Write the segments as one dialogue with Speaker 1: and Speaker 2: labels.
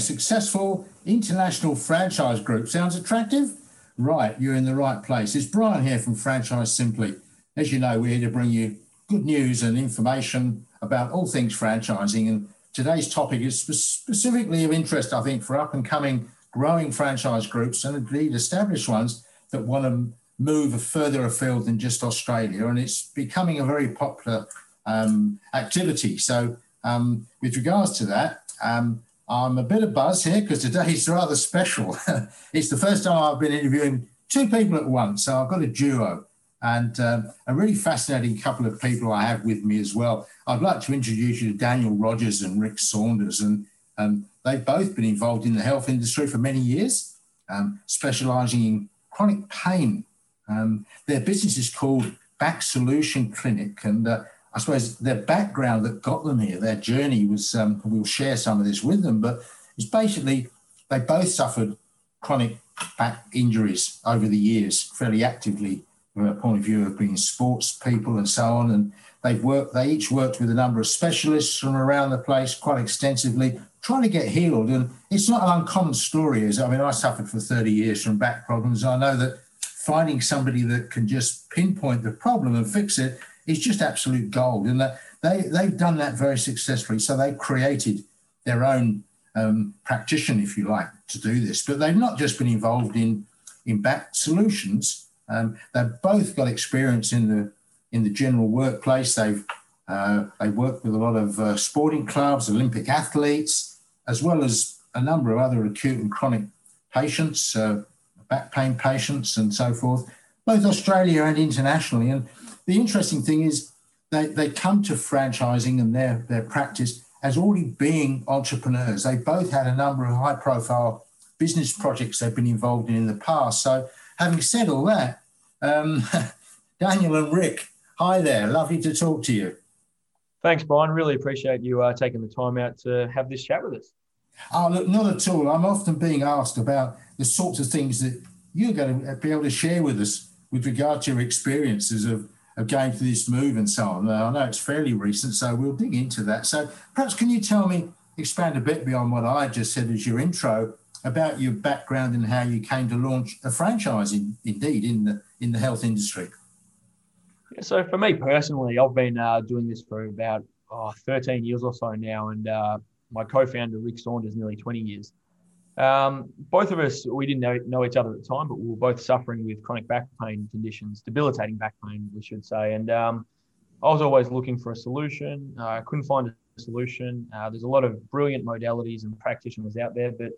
Speaker 1: Successful international franchise group sounds attractive? Right, you're in the right place. It's Brian here from Franchise Simply. As you know, we're here to bring you good news and information about all things franchising. And today's topic is specifically of interest, I think, for up and coming growing franchise groups and indeed established ones that want to move further afield than just Australia. And it's becoming a very popular um, activity. So, um, with regards to that, um, I'm a bit of buzz here because today's rather special. it's the first time I've been interviewing two people at once. So, I've got a duo and um, a really fascinating couple of people I have with me as well. I'd like to introduce you to Daniel Rogers and Rick Saunders. And um, they've both been involved in the health industry for many years, um, specializing in chronic pain. Um, their business is called Back Solution Clinic. And uh, I suppose their background that got them here, their journey was, um, we'll share some of this with them, but it's basically they both suffered chronic back injuries over the years fairly actively from a point of view of being sports people and so on. And they've worked, they each worked with a number of specialists from around the place quite extensively, trying to get healed. And it's not an uncommon story. As I mean, I suffered for 30 years from back problems. I know that finding somebody that can just pinpoint the problem and fix it is just absolute gold. And they, they've done that very successfully. So they've created their own um, practitioner, if you like, to do this. But they've not just been involved in, in back solutions. Um, they've both got experience in the in the general workplace. They've uh, they work with a lot of uh, sporting clubs, Olympic athletes, as well as a number of other acute and chronic patients, uh, back pain patients, and so forth, both Australia and internationally. And the interesting thing is they, they come to franchising and their, their practice as already being entrepreneurs. They both had a number of high profile business projects they've been involved in in the past. So, having said all that, um, Daniel and Rick, hi there. Lovely to talk to you.
Speaker 2: Thanks, Brian. Really appreciate you uh, taking the time out to have this chat with us.
Speaker 1: Oh, look, not at all. I'm often being asked about the sorts of things that you're going to be able to share with us with regard to your experiences of, of going through this move and so on. I know it's fairly recent, so we'll dig into that. So perhaps can you tell me, expand a bit beyond what I just said as your intro about your background and how you came to launch a franchise in, indeed in the in the health industry?
Speaker 2: So for me personally, I've been uh, doing this for about oh, 13 years or so now, and uh, my co-founder Rick Saunders nearly 20 years. Um, both of us, we didn't know, know each other at the time, but we were both suffering with chronic back pain conditions, debilitating back pain, we should say. And um, I was always looking for a solution. Uh, I couldn't find a solution. Uh, there's a lot of brilliant modalities and practitioners out there, but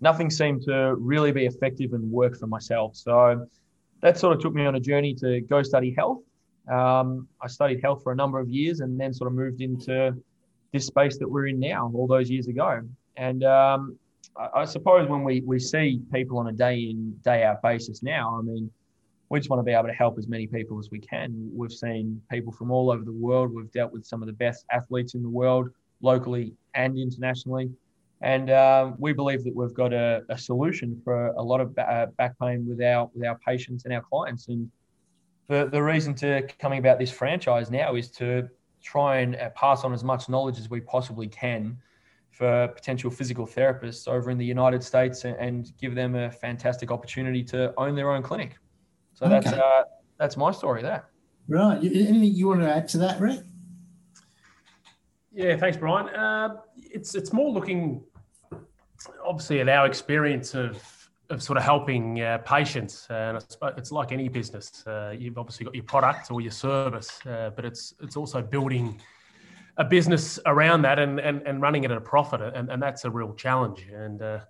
Speaker 2: nothing seemed to really be effective and work for myself. So that sort of took me on a journey to go study health. Um, I studied health for a number of years and then sort of moved into this space that we're in now all those years ago. And um, I, suppose when we, we see people on a day in, day out basis now, I mean, we just want to be able to help as many people as we can. We've seen people from all over the world. We've dealt with some of the best athletes in the world, locally and internationally. And um, we believe that we've got a, a solution for a lot of uh, back pain with our with our patients and our clients. And the, the reason to coming about this franchise now is to try and uh, pass on as much knowledge as we possibly can for potential physical therapists over in the United States and, and give them a fantastic opportunity to own their own clinic. So okay. that's uh, that's my story there.
Speaker 1: Right. Anything you want to add to that, Rick?
Speaker 3: Yeah, thanks, Brian. Uh, it's it's more looking, obviously, at our experience of of sort of helping uh, patients, and it's like any business. Uh, you've obviously got your product or your service, uh, but it's it's also building a business around that and and, and running it at a profit, and, and that's a real challenge. And uh,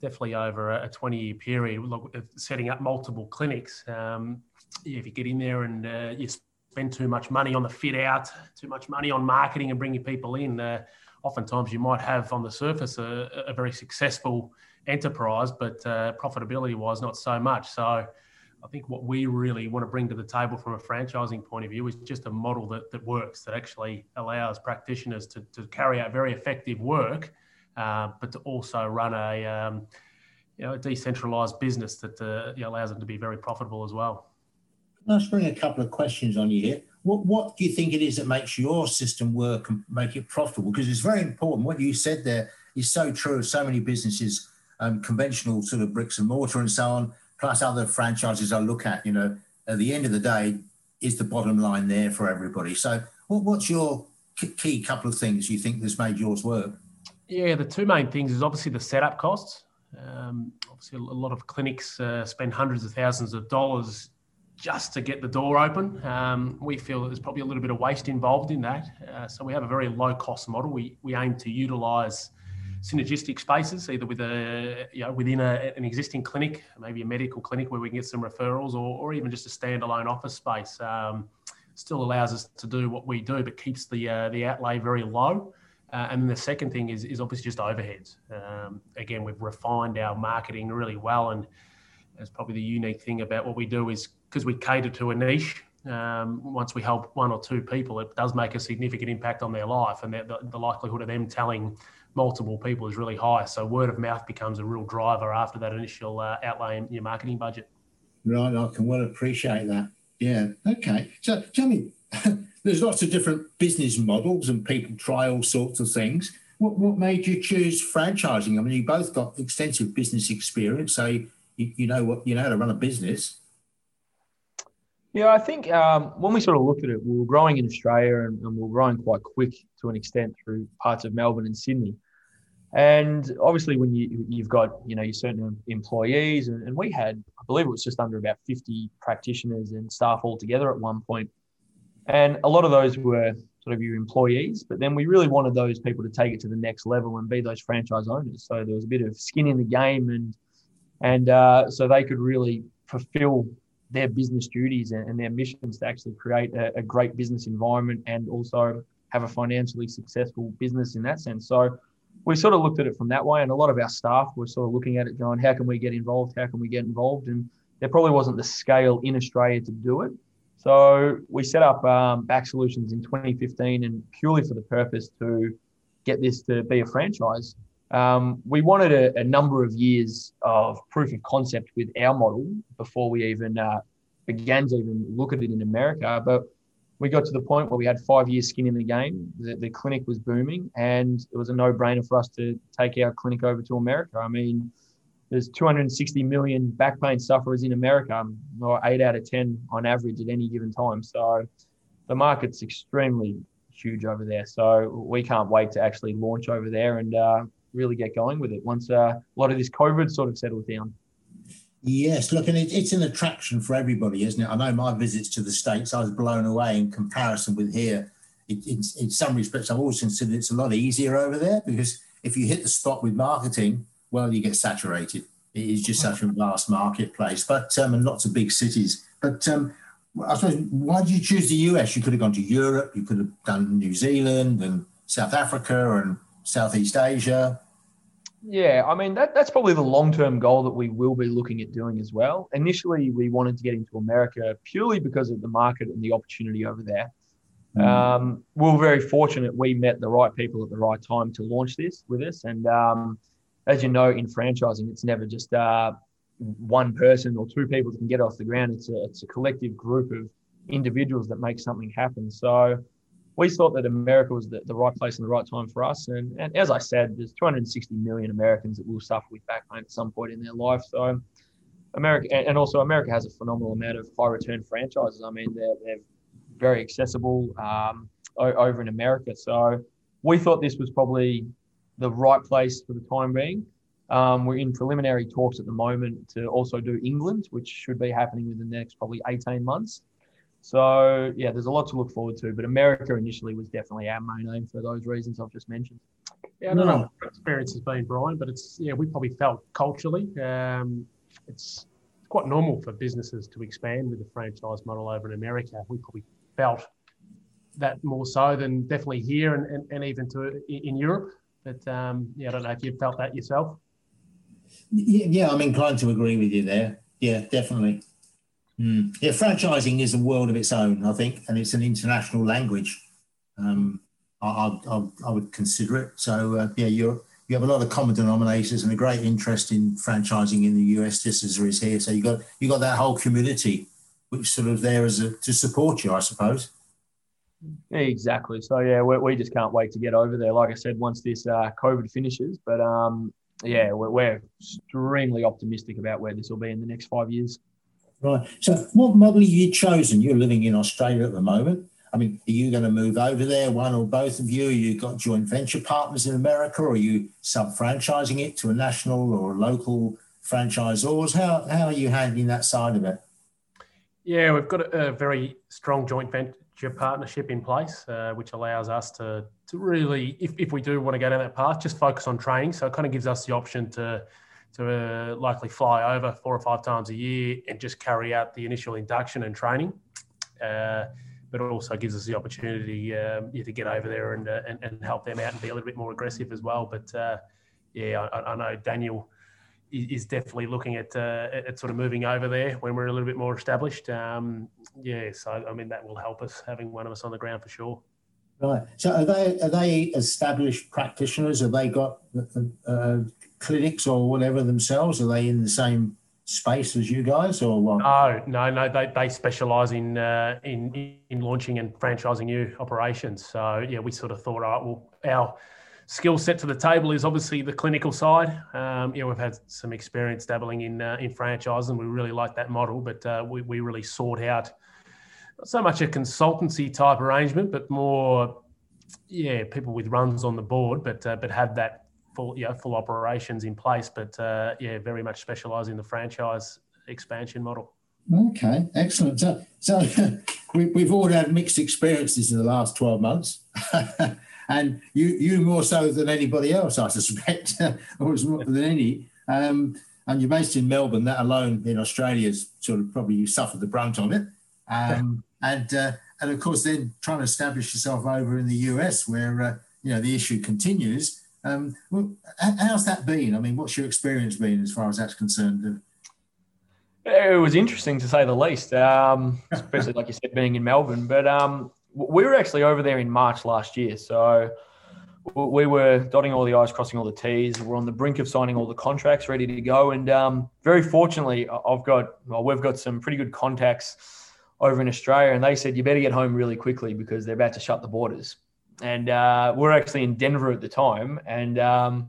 Speaker 3: definitely over a 20 year period, look, setting up multiple clinics. Um, if you get in there and uh, you spend too much money on the fit out, too much money on marketing and bringing people in, uh, oftentimes you might have on the surface a, a very successful enterprise, but uh, profitability wise, not so much. So I think what we really want to bring to the table from a franchising point of view is just a model that, that works, that actually allows practitioners to, to carry out very effective work, uh, but to also run a, um, you know, a decentralized business that uh, allows them to be very profitable as well.
Speaker 1: Let's bring a couple of questions on you here. What, what do you think it is that makes your system work and make it profitable? Because it's very important. What you said there, is so true of so many businesses, um, conventional sort of bricks and mortar and so on, plus other franchises I look at. You know, at the end of the day, is the bottom line there for everybody? So, what, what's your key couple of things you think has made yours work?
Speaker 3: Yeah, the two main things is obviously the setup costs. Um, obviously, a lot of clinics uh, spend hundreds of thousands of dollars just to get the door open. Um, we feel that there's probably a little bit of waste involved in that. Uh, so we have a very low cost model. We, we aim to utilise synergistic spaces, either with a you know within a, an existing clinic, maybe a medical clinic where we can get some referrals, or, or even just a standalone office space. Um, still allows us to do what we do, but keeps the uh, the outlay very low. Uh, and then the second thing is, is obviously just overheads. Um, again, we've refined our marketing really well, and that's probably the unique thing about what we do is because we cater to a niche. Um, once we help one or two people, it does make a significant impact on their life, and the, the likelihood of them telling multiple people is really high. So word of mouth becomes a real driver after that initial uh, outlay in your marketing budget.
Speaker 1: Right, I can well appreciate that. Yeah. Okay. So tell me, there's lots of different business models and people try all sorts of things. What, what made you choose franchising? I mean, you both got extensive business experience, so you, you know what you know how to run a business.
Speaker 2: Yeah, I think um, when we sort of looked at it, we were growing in Australia and, and, we were growing quite quick to an extent through parts of Melbourne and Sydney. And obviously, when you you've got you know your certain employees, and, and we had, I believe it was just under about fifty practitioners and staff altogether at one point, and a lot of those were sort of your employees. But then we really wanted those people to take it to the next level and be those franchise owners. So there was a bit of skin in the game, and and uh, so they could really fulfill their business duties and, and their missions to actually create a, a great business environment and also have a financially successful business in that sense. So we sort of looked at it from that way, and a lot of our staff were sort of looking at it, going, "How can we get involved? How can we get involved?" And there probably wasn't the scale in Australia to do it. So we set up um, Back Solutions in 2015, and purely for the purpose to get this to be a franchise. Um, we wanted a, a, number of years of proof of concept with our model before we even uh, began to even look at it in America, but we got to the point where we had five years skin in the game. The, the clinic was booming, and it was a no-brainer for us to take our clinic over to America. I mean, there's 260 million back pain sufferers in America, or eight out of 10 on average at any given time. So the market's extremely huge over there. So we can't wait to actually launch over there and uh, really get going with it once uh, a lot of this COVID sort of settles down.
Speaker 1: Yes, look, and it, it's an attraction for everybody, isn't it? I know my visits to the States, I was blown away in comparison with here. It, in, in some respects, I've always considered it's a lot easier over there because if you hit the spot with marketing, well, you get saturated. It is just such a vast marketplace, but um, and lots of big cities. But um, I suppose, why did you choose the US? You could have gone to Europe, you could have done New Zealand and South Africa and Southeast Asia.
Speaker 2: Yeah, I mean that that's probably the long term goal that we will be looking at doing as well. Initially, we wanted to get into America purely because of the market and the opportunity over there. Mm. Um, we are very fortunate we met the right people at the right time to launch this with us. And um, as you know, in franchising, it's never just uh, one person or two people that can get off the ground. It's a it's a collective group of individuals that make something happen. So we thought that America was the, the right place and the right time for us. And, and as I said, there's 260 million Americans that will suffer with back pain at some point in their life. So America, and also America has a phenomenal amount of high return franchises. I mean, they're, they're very accessible um, over in America. So we thought this was probably the right place for the time being. Um, we're in preliminary talks at the moment to also do England, which should be happening within the next probably 18 months. So yeah, there's a lot to look forward to. But America initially was definitely our main aim for those reasons I've just mentioned.
Speaker 3: Yeah, I don't know what experience has been, Brian, but it's yeah, we probably felt culturally um, it's quite normal for businesses to expand with the franchise model over in America. We probably felt that more so than definitely here and, and, and even to in Europe. But um, yeah, I don't know if you felt that yourself.
Speaker 1: Yeah, yeah, I'm inclined to agree with you there. Yeah, definitely. Mm. Yeah, franchising is a world of its own, I think, and it's an international language. Um, I, I, I, would consider it. So uh, yeah, you you have a lot of common denominators and a great interest in franchising in the US, just as there is here. So you got you got that whole community, which sort of there as a, to support you, I suppose.
Speaker 2: Exactly. So yeah, we, we just can't wait to get over there. Like I said, once this uh, COVID finishes, but um, yeah, we're, we're extremely optimistic about where this will be in the next five years.
Speaker 1: Right. So, what model have you chosen? You're living in Australia at the moment. I mean, are you going to move over there, one or both of you? You got joint venture partners in America, or are you sub-franchising it to a national or a local franchisors? How how are you handling that side of it?
Speaker 3: Yeah, we've got a, a very strong joint venture partnership in place, uh, which allows us to to really, if, if we do want to go down that path, just focus on training. So it kind of gives us the option to to uh, likely fly over four or five times a year and just carry out the initial induction and training. Uh, but it also gives us the opportunity um, yeah, to get over there and, uh, and, and help them out and be a little bit more aggressive as well. But uh, yeah, I, I, know Daniel is definitely looking at uh, at sort of moving over there when we're a little bit more established. Um, yeah, so I mean that will help us having one of us on the ground for sure.
Speaker 1: Right. So are they are they established practitioners? Have they got uh, clinics or whatever themselves? Are they in the same space as you guys, or what?
Speaker 3: No, no, no. They, they specialise in, uh, in in launching and franchising new operations. So yeah, we sort of thought, all right, well, our skill set to the table is obviously the clinical side. Um, you know, we've had some experience dabbling in uh, in franchise, and we really like that model. But uh, we we really sought out not so much a consultancy type arrangement, but more yeah, people with runs on the board, but uh, but have that full yeah full operations in place, but uh, yeah, very much specialise in the franchise expansion model.
Speaker 1: Okay, excellent. So, so we, we've all had mixed experiences in the last twelve months, and you you more so than anybody else, I suspect, or more than any. Um, and you're based in Melbourne. That alone in Australia's sort of probably you suffered the brunt of it. Um, and uh, and of course then trying to establish yourself over in the US where uh, you know the issue continues. Um, well, how's that been? I mean, what's your experience been as far as that's concerned?
Speaker 2: It was interesting to say the least, um, especially like you said, being in Melbourne. But um, we were actually over there in March last year, so we were dotting all the i's, crossing all the t's. We're on the brink of signing all the contracts, ready to go. And um, very fortunately, I've got well, we've got some pretty good contacts over in Australia, and they said you better get home really quickly because they're about to shut the borders and uh, we are actually in Denver at the time, and um,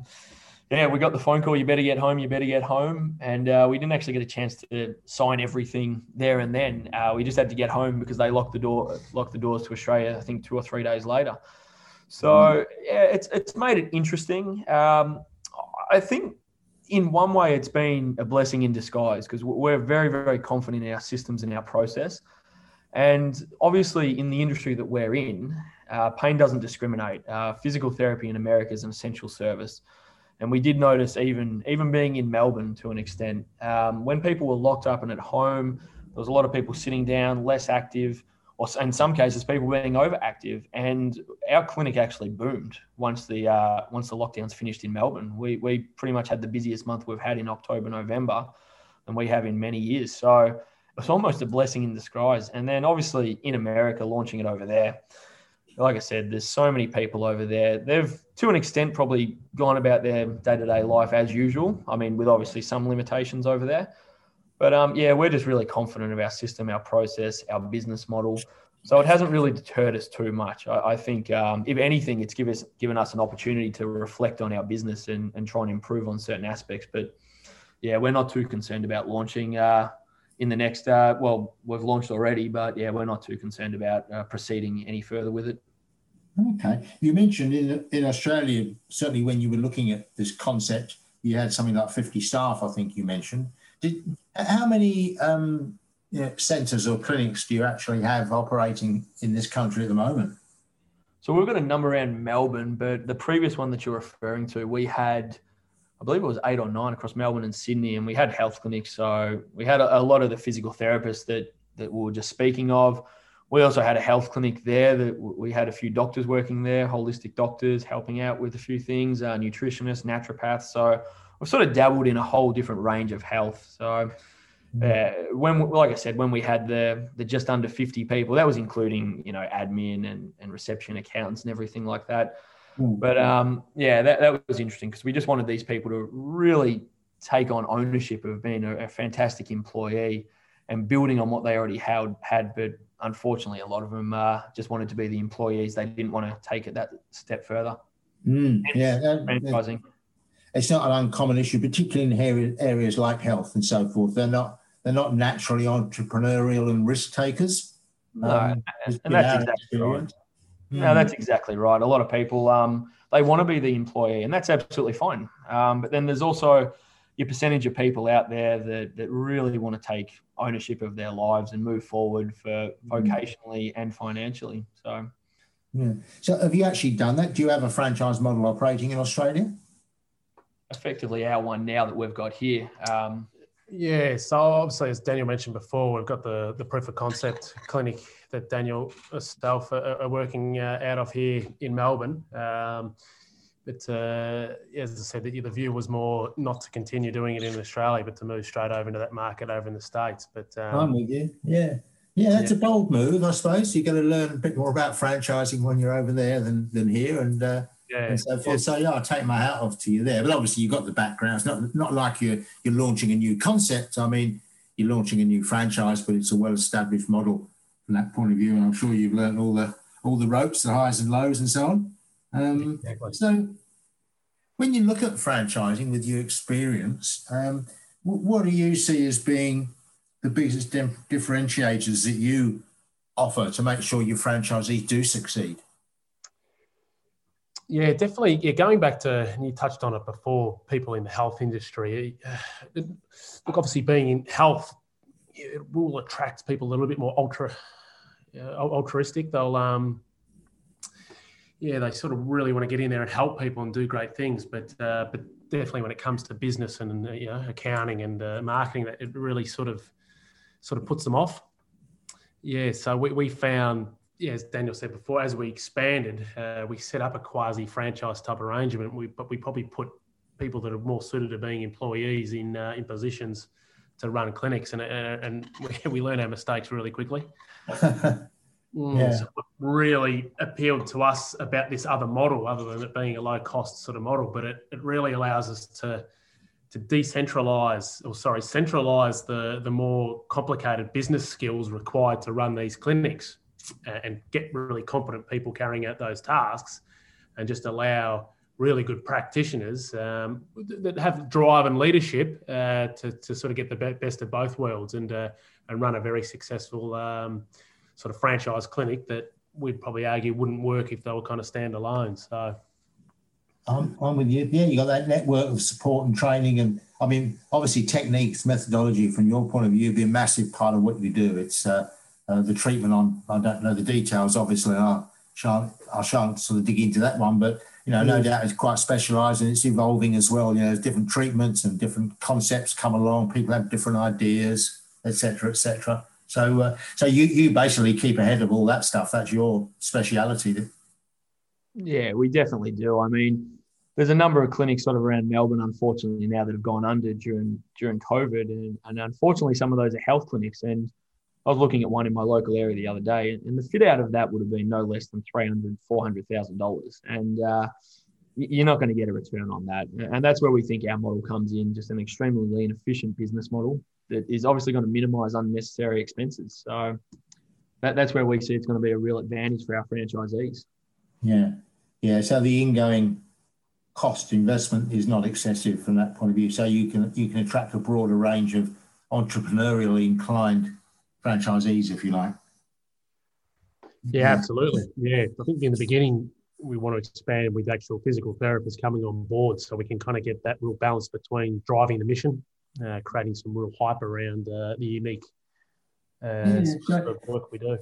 Speaker 2: yeah, we got the phone call. You better get home. You better get home. And uh, we didn't actually get a chance to sign everything there and then. Uh, we just had to get home because they locked the door, locked the doors to Australia. I think two or three days later. So yeah, it's it's made it interesting. Um, I think in one way it's been a blessing in disguise because we're very very confident in our systems and our process. And obviously, in the industry that we're in, uh, pain doesn't discriminate. Uh, physical therapy in America is an essential service. And we did notice, even even being in Melbourne to an extent, um, when people were locked up and at home, there was a lot of people sitting down, less active, or in some cases, people being overactive. And our clinic actually boomed once the uh, once the lockdowns finished in Melbourne. We we pretty much had the busiest month we've had in October, November, than we have in many years. So it's almost a blessing in disguise. And then obviously in America, launching it over there like I said, there's so many people over there. They've, to an extent, probably gone about their day to day life as usual. I mean, with obviously some limitations over there. But um, yeah, we're just really confident of our system, our process, our business model. So it hasn't really deterred us too much. I, I think, um, if anything, it's give us, given us an opportunity to reflect on our business and, and try and improve on certain aspects. But yeah, we're not too concerned about launching. Uh, in the next, uh, well, we've launched already, but yeah, we're not too concerned about uh, proceeding any further with it.
Speaker 1: Okay. You mentioned in, in Australia, certainly when you were looking at this concept, you had something like 50 staff, I think you mentioned. Did, how many um, you know, centres or clinics do you actually have operating in this country at the moment?
Speaker 2: So we've got a number around Melbourne, but the previous one that you're referring to, we had I believe it was eight or nine across Melbourne and Sydney, and we had health clinics. So we had a, a, lot of the physical therapists that that we were just speaking of. We also had a health clinic there that we had a few doctors working there, holistic doctors helping out with a few things, uh, nutritionists, naturopaths. So we've sort of dabbled in a whole different range of health. So uh, when, like I said, when we had the the just under fifty people, that was including you know admin and and reception accountants and everything like that. Mm. But um, yeah, that, that was interesting because we just wanted these people to really take on ownership of being a, a fantastic employee and building on what they already had. had but unfortunately, a lot of them uh, just wanted to be the employees. They didn't want to take it that step further.
Speaker 1: Mm, yeah,
Speaker 2: franchising.
Speaker 1: It's not an uncommon issue, particularly in areas like health and so forth. They're not they're not naturally entrepreneurial and risk takers.
Speaker 2: No, um, and that's exactly right. No, that's exactly right. A lot of people um, they want to be the employee, and that's absolutely fine. Um, but then there's also your percentage of people out there that, that really want to take ownership of their lives and move forward for mm. vocationally and financially. So,
Speaker 1: yeah. So, have you actually done that? Do you have a franchise model operating in Australia?
Speaker 2: Effectively, our one now that we've got here. Um,
Speaker 3: yeah, so obviously, as Daniel mentioned before, we've got the, the proof of concept clinic that Daniel herself are, are working uh, out of here in Melbourne. Um, but uh, as I said, the, the view was more not to continue doing it in Australia, but to move straight over into that market over in the States. But um,
Speaker 1: I'm with you. Yeah. Yeah, that's yeah. a bold move, I suppose. You've got to learn a bit more about franchising when you're over there than, than here. And uh, yeah. and so forth. So yeah, I take my hat off to you there. But obviously, you've got the background. It's not not like you're you're launching a new concept. I mean, you're launching a new franchise, but it's a well-established model from that point of view. And I'm sure you've learned all the all the ropes, the highs and lows, and so on. Um, exactly. So, when you look at franchising with your experience, um, what do you see as being the biggest differentiators that you offer to make sure your franchisees do succeed?
Speaker 3: Yeah, definitely. Yeah, going back to, and you touched on it before, people in the health industry. Uh, look, obviously, being in health, it will attract people a little bit more ultra, uh, altruistic. They'll, um, yeah, they sort of really want to get in there and help people and do great things. But, uh, but definitely when it comes to business and you know accounting and uh, marketing, that it really sort of, sort of puts them off. Yeah, so we, we found yeah, as Daniel said before, as we expanded, uh, we set up a quasi franchise type arrangement. We, but we probably put people that are more suited to being employees in uh, in positions to run clinics, and uh, and we, we learn our mistakes really quickly. Mm, yeah. So really appealed to us about this other model, other than it being a low cost sort of model, but it, it really allows us to to decentralize or sorry centralize the the more complicated business skills required to run these clinics and get really competent people carrying out those tasks and just allow really good practitioners um, that have drive and leadership uh, to, to sort of get the best of both worlds and uh, and run a very successful um, sort of franchise clinic that we'd probably argue wouldn't work if they were kind of standalone. So.
Speaker 1: I'm, I'm with you. Yeah, you got that network of support and training, and I mean, obviously, techniques, methodology, from your point of view, be a massive part of what you do. It's uh, uh, the treatment on, I don't know the details, obviously, I shan't, I shan't sort of dig into that one, but, you know, no mm. doubt it's quite specialised and it's evolving as well. You know, there's different treatments and different concepts come along. People have different ideas, etc., etc. So, uh, so you you basically keep ahead of all that stuff. That's your speciality.
Speaker 2: Yeah, we definitely do. I mean, there's a number of clinics sort of around Melbourne, unfortunately, now that have gone under during during COVID, and, and unfortunately, some of those are health clinics. And I was looking at one in my local area the other day, and the fit out of that would have been no less than three hundred, four hundred thousand dollars, and uh, you're not going to get a return on that. And that's where we think our model comes in, just an extremely lean, efficient business model that is obviously going to minimise unnecessary expenses. So that, that's where we see it's going to be a real advantage for our franchisees.
Speaker 1: Yeah, yeah. So the ingoing cost investment is not excessive from that point of view. So you can you can attract a broader range of entrepreneurially inclined franchisees, if you like.
Speaker 3: Yeah, absolutely. Yeah, I think in the beginning we want to expand with actual physical therapists coming on board, so we can kind of get that real balance between driving the mission, uh, creating some real hype around uh, the unique uh, yeah, sort of work we do.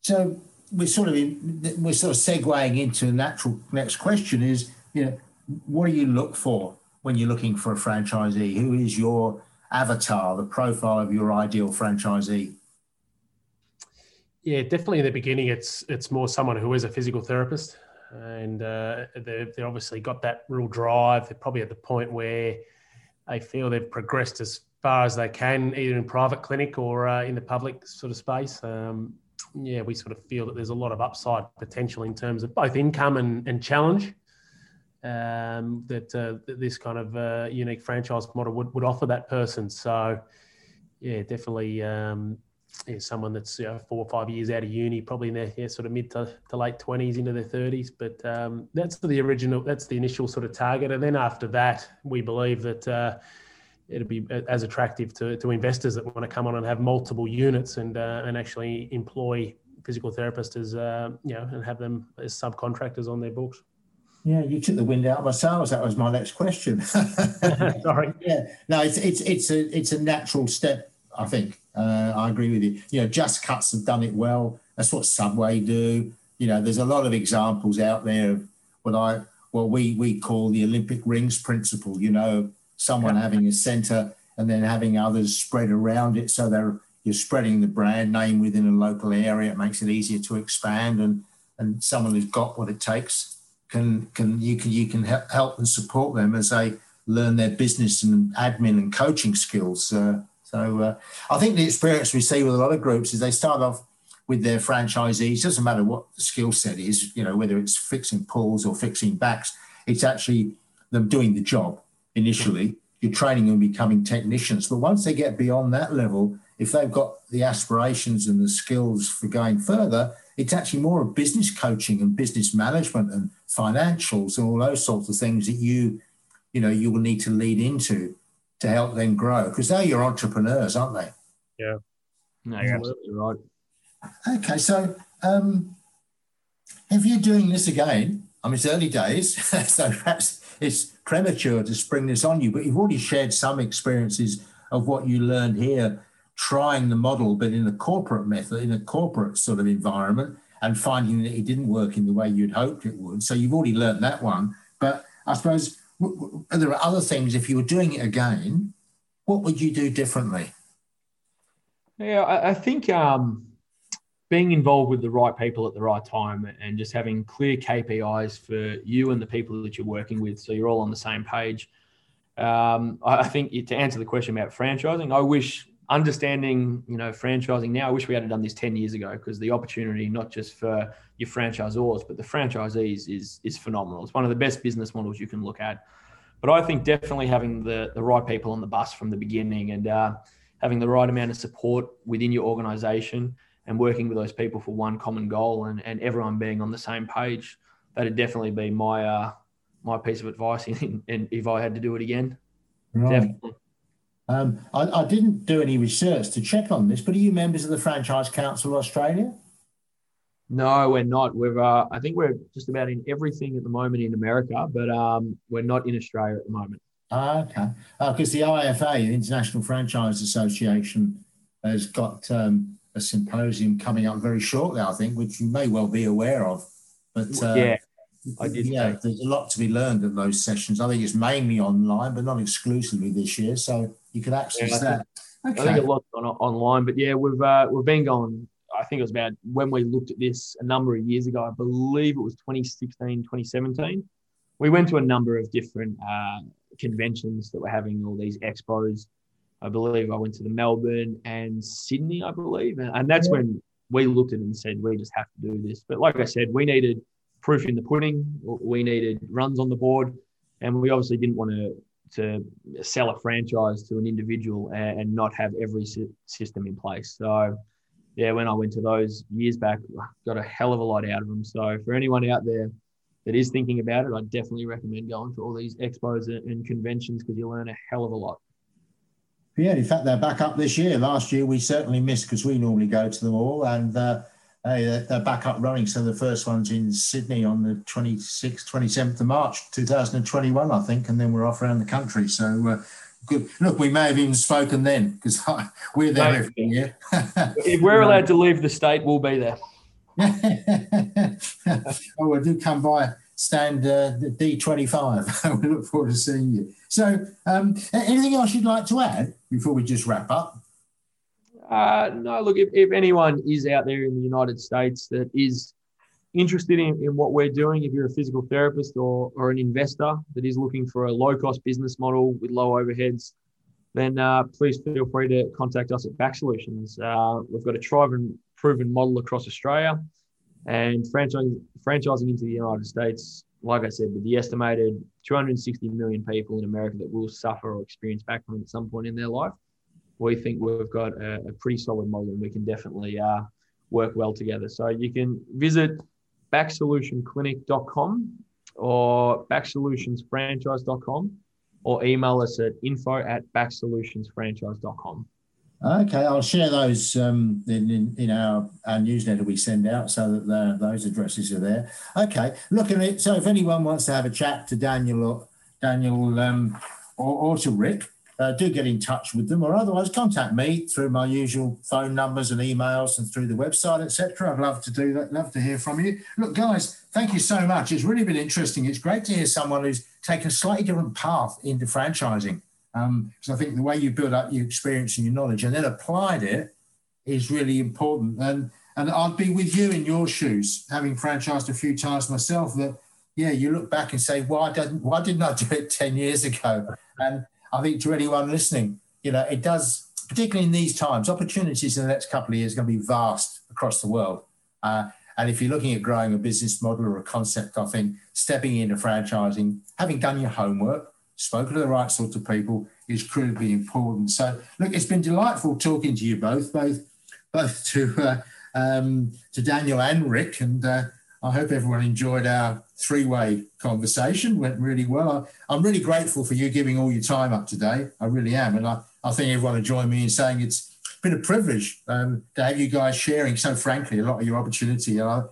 Speaker 1: So we're sort of in, we're sort of segueing into the natural next question is you know what do you look for when you're looking for a franchisee? Who is your avatar, the profile of your ideal franchisee?
Speaker 3: Yeah, definitely in the beginning, it's it's more someone who is a physical therapist, and uh, they've, they obviously got that real drive. They're probably at the point where they feel they've progressed as far as they can, either in private clinic or uh, in the public sort of space. Um, yeah, we sort of feel that there's a lot of upside potential in terms of both income and, and challenge um, that, uh, that this kind of uh, unique franchise model would, would offer that person. So, yeah, definitely um, yeah, someone that's you know, four or five years out of uni, probably in their yeah, sort of mid to, to late twenties into their thirties. But um, that's the original, that's the initial sort of target, and then after that, we believe that uh, it'll be as attractive to, to investors that want to come on and have multiple units and uh, and actually employ physical therapists as uh, you know and have them as subcontractors on their books.
Speaker 1: Yeah, you took the wind out of my sails. That was my next question.
Speaker 3: Sorry.
Speaker 1: Yeah, no, it's it's it's a it's a natural step. I think uh, I agree with you. You know, Just Cuts have done it well. That's what Subway do. You know, there's a lot of examples out there of what I what we we call the Olympic rings principle. You know, someone yeah. having a centre and then having others spread around it, so they're you're spreading the brand name within a local area. It makes it easier to expand, and and someone who's got what it takes can can you can you can help and support them as they learn their business and admin and coaching skills. Uh, so uh, I think the experience we see with a lot of groups is they start off with their franchisees. Doesn't matter what the skill set is, you know, whether it's fixing pulls or fixing backs. It's actually them doing the job initially. You're training them becoming technicians, but once they get beyond that level, if they've got the aspirations and the skills for going further, it's actually more of business coaching and business management and financials and all those sorts of things that you, you know, you will need to lead into to help them grow because they're your entrepreneurs, aren't they?
Speaker 3: Yeah.
Speaker 2: No, you're absolutely right.
Speaker 1: Okay, so um, if you're doing this again, I mean, it's early days, so perhaps it's premature to spring this on you, but you've already shared some experiences of what you learned here trying the model, but in a corporate method, in a corporate sort of environment, and finding that it didn't work in the way you'd hoped it would. So you've already learned that one. But I suppose there are other things. If you were doing it again, what would you do differently?
Speaker 2: Yeah, I, I think um, being involved with the right people at the right time and just having clear KPIs for you and the people that you're working with, so you're all on the same page. Um, I think to answer the question about franchising, I wish understanding, you know, franchising now. I wish we had done this ten years ago because the opportunity, not just for your franchisors, but the franchisees, is is phenomenal. It's one of the best business models you can look at. But I think definitely having the the right people on the bus from the beginning and uh, having the right amount of support within your organisation and working with those people for one common goal and, and everyone being on the same page, that'd definitely be my uh, my piece of advice. In, in, if I had to do it again,
Speaker 1: right. definitely. Um, I, I, didn't do any research to check on this, but are you members of the Franchise Council of Australia?
Speaker 2: No, we're not. We're uh, I think we're just about in everything at the moment in America, but um, we're not in Australia at the moment.
Speaker 1: Ah, okay. Because uh, the IFA, the International Franchise Association, has got um, a symposium coming up very shortly, I think, which you may well be aware of. But uh,
Speaker 2: yeah, I did.
Speaker 1: Yeah, there's a lot to be learned at those sessions. I think it's mainly online, but not exclusively this year. So you can access yeah, that.
Speaker 2: Okay. I think a lot on, online, but yeah, we've uh, we've been going. I think it was about when we looked at this a number of years ago. I believe it was 2016, 2017. We went to a number of different uh, conventions that were having all these expos. I believe I went to the Melbourne and Sydney, I believe, and that's yeah. when we looked at it and said we just have to do this. But like I said, we needed proof in the pudding. We needed runs on the board, and we obviously didn't want to to sell a franchise to an individual and, and not have every system in place. So, yeah, when I went to those years back, got a hell of a lot out of them. So, for anyone out there that is thinking about it, I definitely recommend going to all these expos and conventions because you learn a hell of a lot.
Speaker 1: Yeah, in fact, they're back up this year. Last year we certainly missed because we normally go to them all, and uh, hey, they're back up running. So the first one's in Sydney on the 26th, 27th of March, 2021, I think, and then we're off around the country. So uh, good. Look, we may have even spoken then because we're there every year.
Speaker 2: if we're allowed to leave the state, we'll be there.
Speaker 1: oh, I do come by stand uh, D25. we look forward to seeing you. So, um, anything else you'd like to add before we just wrap up?
Speaker 2: Uh, no, look, if, if anyone is out there in the United States that is interested in, in what we're doing, if you're a physical therapist or, or an investor that is looking for a low cost business model with low overheads, then uh, please feel free to contact us at Back Solutions. Uh, we've got a tried and proven model across Australia and franchising, franchising into the United States. Like I said, with the estimated 260 million people in America that will suffer or experience back pain at some point in their life, we think we've got a, a pretty solid model and we can definitely uh, work well together. So you can visit backsolutionclinic.com or backsolutionsfranchise.com or email us at info at backsolutionsfranchise.com.
Speaker 1: Okay, I'll share those um, in, in, in, our, our newsletter we send out so that the, those addresses are there. Okay, look at it. So if anyone wants to have a chat to Daniel or Daniel um, or, or to Rick, uh, do get in touch with them or otherwise contact me through my usual phone numbers and emails and through the website, etc. I'd love to do that. Love to hear from you. Look, guys, thank you so much. It's really been interesting. It's great to hear someone who's taken a slightly different path into franchising. Because um, I think the way you build up your experience and your knowledge and then applied it is really important. And and I'd be with you in your shoes, having franchised a few times myself. That yeah, you look back and say, why didn't why didn't I do it ten years ago? And I think to anyone listening, you know, it does, particularly in these times, opportunities in the next couple of years are going to be vast across the world. Uh, and if you're looking at growing a business model or a concept, I think stepping into franchising, having done your homework, spoken to the right sorts of people is critically important. So, look, it's been delightful talking to you both, both, both to uh, um, to Daniel and Rick, and uh, I hope everyone enjoyed our three way conversation. Went really well. I, am really grateful for you giving all your time up today. I really am. And I, I think everyone will join me in saying it's been a privilege um, to have you guys sharing so frankly a lot of your opportunity. And I,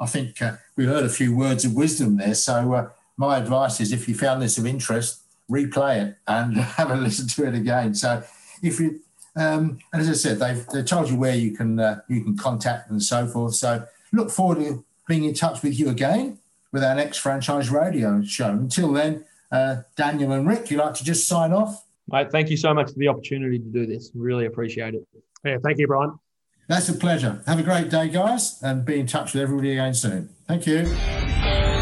Speaker 1: I think uh, we heard a few words of wisdom there. So, uh, my advice is if you found this of interest, replay it and have a listen to it again. So, if you, um, and as I said, they've, they've told you where you can uh, you can contact and so forth. So, look forward to being in touch with you again with our next franchise radio show. Until then, uh, Daniel and Rick, you like to just sign off?
Speaker 2: Mate, thank you so much for the opportunity to do this. Really appreciate it.
Speaker 3: Yeah, thank you, Brian.
Speaker 1: That's a pleasure. Have a great day, guys, and be in touch with everybody again soon. Thank you.